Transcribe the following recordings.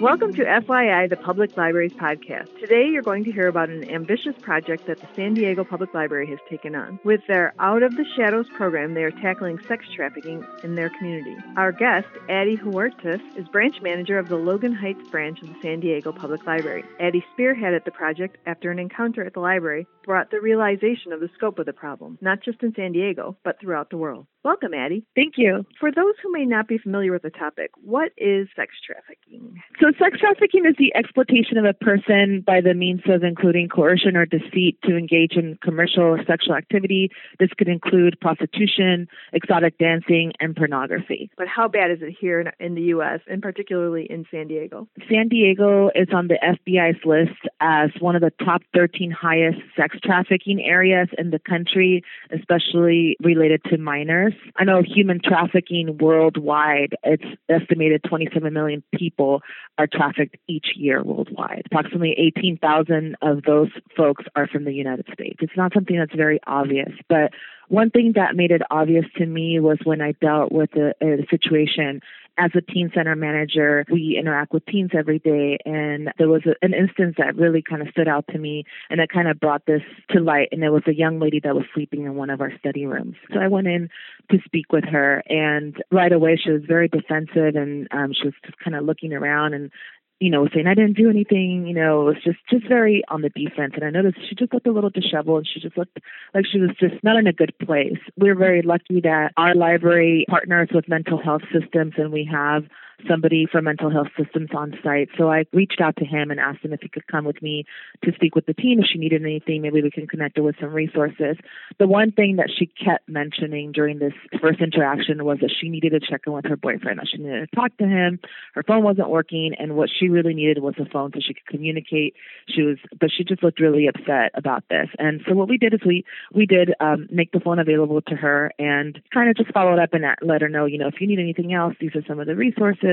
Welcome to FYI, the Public Libraries podcast. Today, you're going to hear about an ambitious project that the San Diego Public Library has taken on. With their Out of the Shadows program, they are tackling sex trafficking in their community. Our guest, Addie Huertas, is branch manager of the Logan Heights branch of the San Diego Public Library. Addie spearheaded the project after an encounter at the library brought the realization of the scope of the problem, not just in San Diego, but throughout the world. Welcome, Addie. Thank you. For those who may not be familiar with the topic, what is sex trafficking? So, sex trafficking is the exploitation of a person by the means of including coercion or deceit to engage in commercial or sexual activity. This could include prostitution, exotic dancing, and pornography. But how bad is it here in the U.S., and particularly in San Diego? San Diego is on the FBI's list as one of the top 13 highest sex trafficking areas in the country, especially related to minors. I know human trafficking worldwide, it's estimated 27 million people are trafficked each year worldwide. Approximately 18,000 of those folks are from the United States. It's not something that's very obvious, but one thing that made it obvious to me was when I dealt with a, a situation as a teen center manager, we interact with teens every day. And there was a, an instance that really kind of stood out to me and it kind of brought this to light. And it was a young lady that was sleeping in one of our study rooms. So I went in to speak with her and right away she was very defensive and um, she was just kind of looking around and you know, saying I didn't do anything, you know, it was just just very on the defense. And I noticed she just looked a little disheveled and she just looked like she was just not in a good place. We're very lucky that our library partners with mental health systems and we have somebody from mental health systems on site. So I reached out to him and asked him if he could come with me to speak with the team. If she needed anything, maybe we can connect her with some resources. The one thing that she kept mentioning during this first interaction was that she needed to check in with her boyfriend, that she needed to talk to him. Her phone wasn't working, and what she really needed was a phone so she could communicate. She was, but she just looked really upset about this. And so what we did is we we did um, make the phone available to her and kind of just followed up and let her know, you know, if you need anything else, these are some of the resources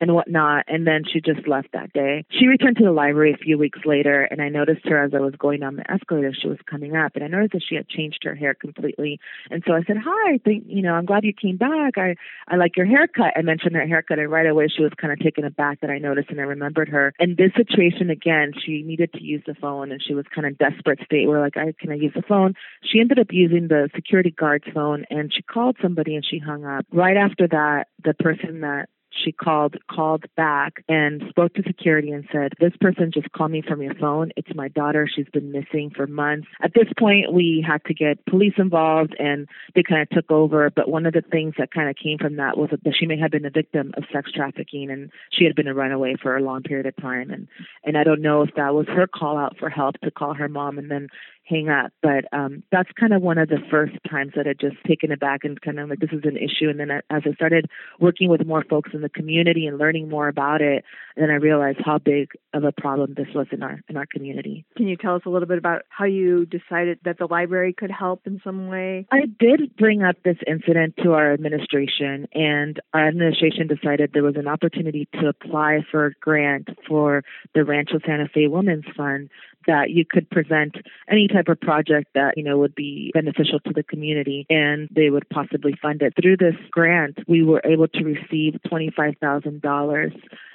and whatnot. And then she just left that day. She returned to the library a few weeks later, and I noticed her as I was going down the escalator. She was coming up, and I noticed that she had changed her hair completely. And so I said, "Hi, think you know, I'm glad you came back. I I like your haircut." I mentioned her haircut, and right away she was kind of taken aback that I noticed, and I remembered her. And this situation again, she needed to use the phone, and she was kind of desperate state. We're like, "I can I use the phone?" She ended up using the security guard's phone, and she called somebody, and she hung up. Right after that, the person that she called called back and spoke to security and said, "This person just called me from your phone. It's my daughter. She's been missing for months." At this point, we had to get police involved, and they kind of took over. But one of the things that kind of came from that was that she may have been a victim of sex trafficking, and she had been a runaway for a long period of time. And and I don't know if that was her call out for help to call her mom, and then hang up. But um, that's kind of one of the first times that I just taken aback and kind of like this is an issue. And then as I started working with more folks in the community and learning more about it, then I realized how big of a problem this was in our in our community. Can you tell us a little bit about how you decided that the library could help in some way? I did bring up this incident to our administration, and our administration decided there was an opportunity to apply for a grant for the Rancho Santa Fe Women's Fund that you could present any type of project that, you know, would be beneficial to the community and they would possibly fund it. Through this grant, we were able to receive $25,000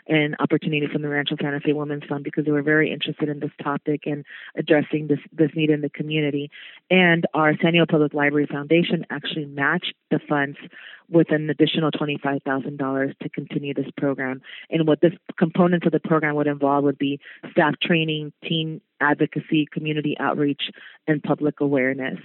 an opportunity from the Rancho Santa Fe Women's Fund because they were very interested in this topic and addressing this this need in the community. And our San Diego Public Library Foundation actually matched the funds with an additional $25,000 to continue this program. And what this components of the program would involve would be staff training, teen advocacy, community outreach, and public awareness.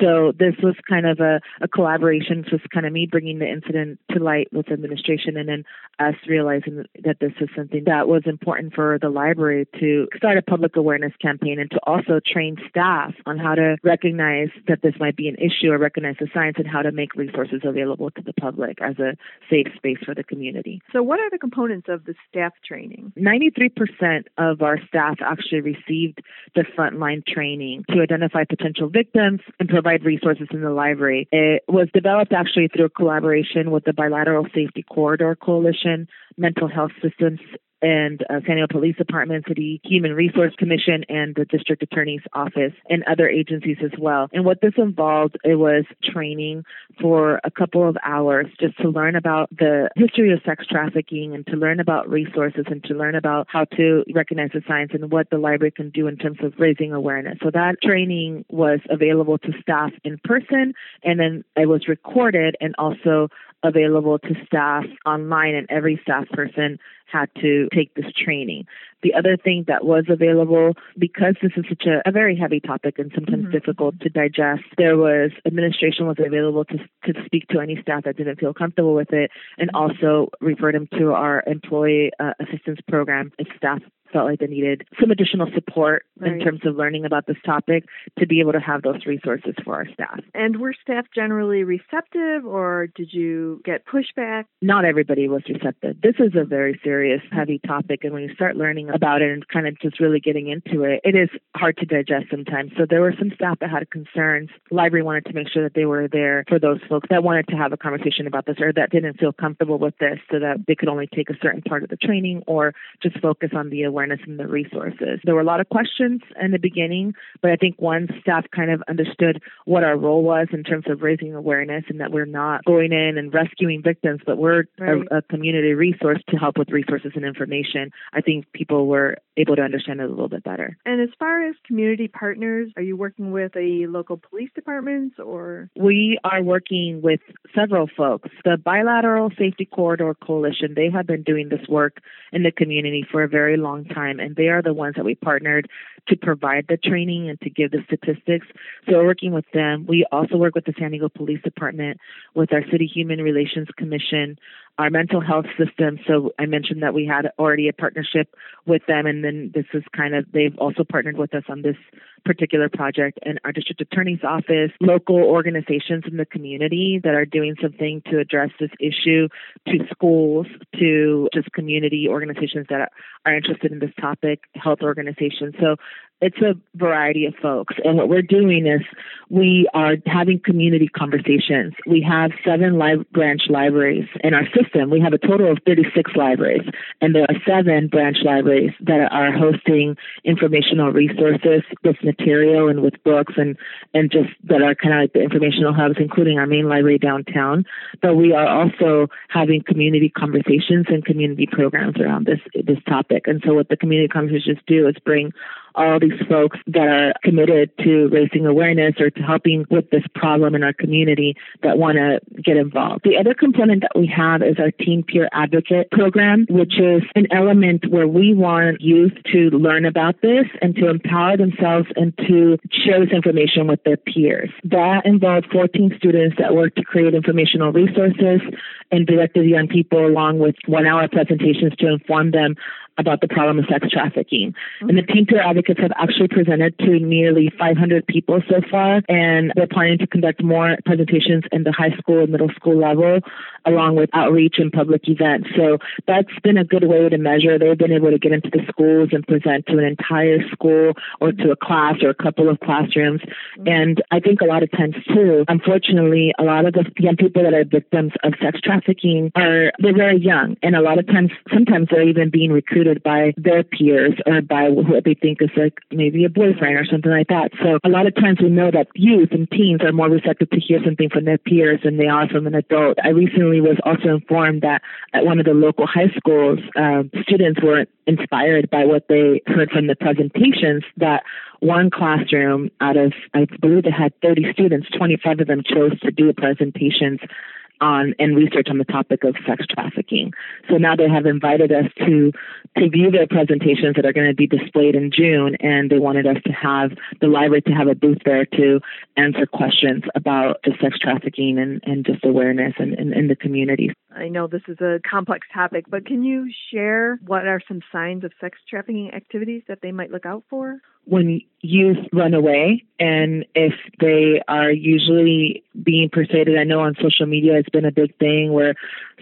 So this was kind of a, a collaboration, just kind of me bringing the incident to light with administration and then us realizing that this is something that was important for the library to start a public awareness campaign and to also train staff on how to recognize that this might be an issue or recognize the science and how to make resources available to the public as a safe space for the community. So what are the components of the staff training? 93% of our staff actually received the frontline training to identify potential victims and provide resources in the library. It was developed actually through a collaboration with the Bilateral Safety Corridor Coalition, Mental Health Systems and uh, San Diego Police Department, City Human Resource Commission, and the District Attorney's Office, and other agencies as well. And what this involved, it was training for a couple of hours just to learn about the history of sex trafficking and to learn about resources and to learn about how to recognize the signs and what the library can do in terms of raising awareness. So that training was available to staff in person, and then it was recorded and also available to staff online, and every staff person had to take this training. The other thing that was available, because this is such a, a very heavy topic and sometimes mm-hmm. difficult to digest, there was administration was available to, to speak to any staff that didn't feel comfortable with it and also refer them to our employee uh, assistance program if staff felt like they needed some additional support right. in terms of learning about this topic to be able to have those resources for our staff. And were staff generally receptive or did you get pushback? Not everybody was receptive. This is a very serious, heavy topic, and when you start learning about it and kind of just really getting into it, it is hard to digest sometimes. So there were some staff that had concerns. The library wanted to make sure that they were there for those folks that wanted to have a conversation about this or that didn't feel comfortable with this so that they could only take a certain part of the training or just focus on the awareness and the resources. There were a lot of questions in the beginning, but I think one staff kind of understood what our role was in terms of raising awareness and that we're not going in and rescuing victims, but we're right. a, a community resource to help with resources and information. I think people were able to understand it a little bit better. And as far as community partners, are you working with a local police departments or? We are working with several folks. The Bilateral Safety Corridor Coalition, they have been doing this work in the community for a very long time, and they are the ones that we partnered to provide the training and to give the statistics. So we're working with them. We also work with the San Diego Police Department, with our City Human Relations Commission, our mental health system. So I mentioned that we had already a partnership with them, and then this is kind of they've also partnered with us on this particular project. And our district attorney's office, local organizations in the community that are doing something to address this issue, to schools, to just community organizations that are interested in this topic, health organizations. So it's a variety of folks. And what we're doing is we are having community conversations. We have seven li- branch libraries in our system. We have a total of 36 libraries, and there are seven branch libraries that are hosting informational resources with material and with books and, and just that are kind of like the informational hubs, including our main library downtown. But we are also having community conversations and community programs around this, this topic. And so what the community conversations do is bring all these folks that are committed to raising awareness or to helping with this problem in our community that want to get involved. The other component that we have is our Teen Peer Advocate program, which is an element where we want youth to learn about this and to empower themselves and to share this information with their peers. That involved 14 students that worked to create informational resources and directed young people along with one hour presentations to inform them about the problem of sex trafficking. Mm-hmm. And the Teen Peer Advocates have actually presented to nearly 500 people so far, and they're planning to conduct more presentations in the high school and middle school level, along with outreach and public events. So that's been a good way to measure. They've been able to get into the schools and present to an entire school or to a class or a couple of classrooms. Mm-hmm. And I think a lot of times too, unfortunately, a lot of the young people that are victims of sex trafficking are they're very young, and a lot of times, sometimes they're even being recruited by their peers or by what they think is like maybe a boyfriend or something like that. So a lot of times we know that youth and teens are more receptive to hear something from their peers than they are from an adult. I recently was also informed that at one of the local high schools, um, students were inspired by what they heard from the presentations that one classroom out of, I believe they had 30 students, 25 of them chose to do presentations on and research on the topic of sex trafficking. So now they have invited us to to view their presentations that are going to be displayed in June, and they wanted us to have the library to have a booth there to answer questions about the sex trafficking and, and just awareness and in the community. I know this is a complex topic, but can you share what are some signs of sex trafficking activities that they might look out for? when youth run away and if they are usually being persuaded i know on social media it's been a big thing where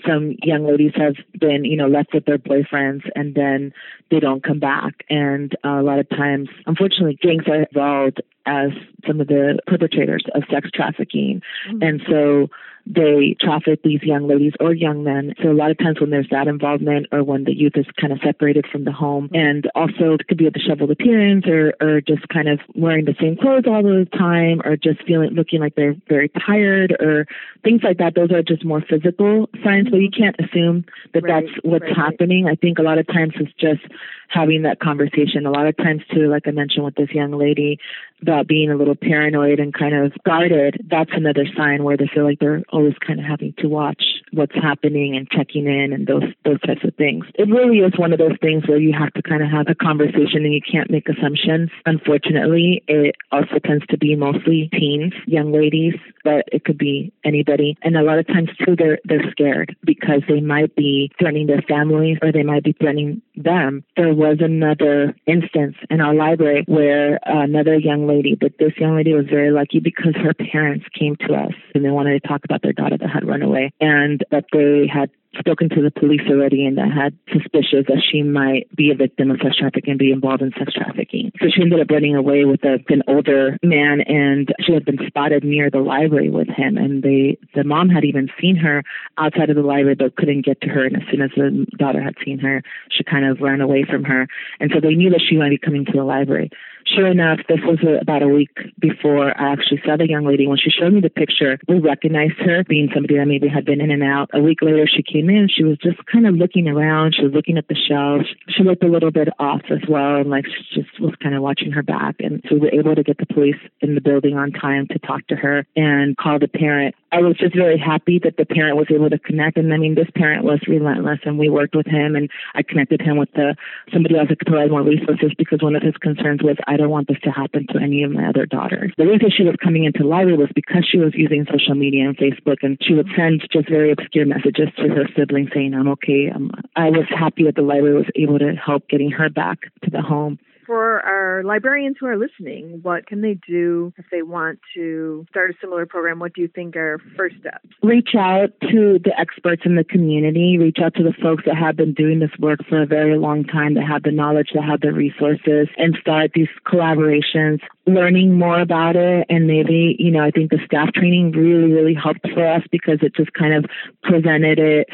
some young ladies have been you know left with their boyfriends and then they don't come back and a lot of times unfortunately gangs are involved as some of the perpetrators of sex trafficking mm-hmm. and so they traffic these young ladies or young men. So a lot of times when there's that involvement or when the youth is kind of separated from the home and also it could be a disheveled appearance or, or just kind of wearing the same clothes all the time or just feeling looking like they're very tired or things like that. Those are just more physical signs, but you mm-hmm. can't assume that right, that's what's right, happening. I think a lot of times it's just having that conversation. A lot of times too, like I mentioned with this young lady about being a little paranoid and kind of guarded, that's another sign where they feel like they're always kind of having to watch what's happening and checking in and those those types of things. It really is one of those things where you have to kind of have a conversation and you can't make assumptions. Unfortunately, it also tends to be mostly teens, young ladies, but it could be anybody. And a lot of times too, they're they're scared because they might be threatening their families or they might be threatening them. There was another instance in our library where another young lady, but this young lady was very lucky because her parents came to us and they wanted to talk about their daughter that had run away and that they had spoken to the police already and that had suspicions that she might be a victim of sex trafficking and be involved in sex trafficking. So she ended up running away with a, an older man and she had been spotted near the library with him and they the mom had even seen her outside of the library but couldn't get to her and as soon as the daughter had seen her she kind of ran away from her and so they knew that she might be coming to the library sure enough, this was about a week before I actually saw the young lady. When she showed me the picture, we recognized her being somebody that maybe had been in and out. A week later, she came in. She was just kind of looking around. She was looking at the shelves. She looked a little bit off as well, and like she just was kind of watching her back. And so we were able to get the police in the building on time to talk to her and call the parent. I was just very happy that the parent was able to connect. And I mean, this parent was relentless, and we worked with him, and I connected him with the somebody else that could provide more resources because one of his concerns was don't want this to happen to any of my other daughters. The reason she was coming into library was because she was using social media and Facebook, and she would send just very obscure messages to her siblings saying, "I'm okay." Um, I was happy that the library was able to help getting her back to the home for our librarians who are listening, what can they do if they want to start a similar program? What do you think are first steps? Reach out to the experts in the community, reach out to the folks that have been doing this work for a very long time, that have the knowledge, that have the resources, and start these collaborations learning more about it and maybe you know i think the staff training really really helped for us because it just kind of presented it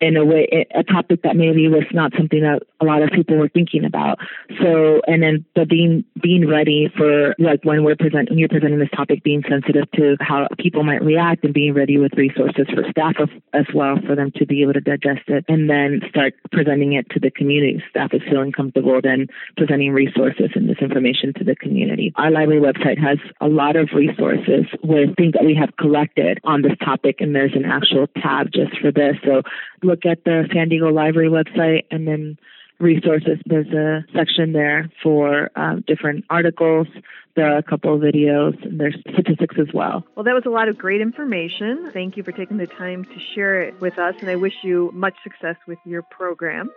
in a way a topic that maybe was not something that a lot of people were thinking about. So and then but being being ready for like when we're present when you're presenting this topic being sensitive to how people might react and being ready with resources for staff as well for them to be able to digest it and then start presenting it to the community. Staff is feeling comfortable then presenting resources and this information to the community. Our library website has a lot of resources with things that we have collected on this topic and there's an actual tab just for this. So look at the San Diego Library website and then resources. There's a section there for um, different articles. There are a couple of videos and there's statistics as well. Well, that was a lot of great information. Thank you for taking the time to share it with us, and I wish you much success with your program.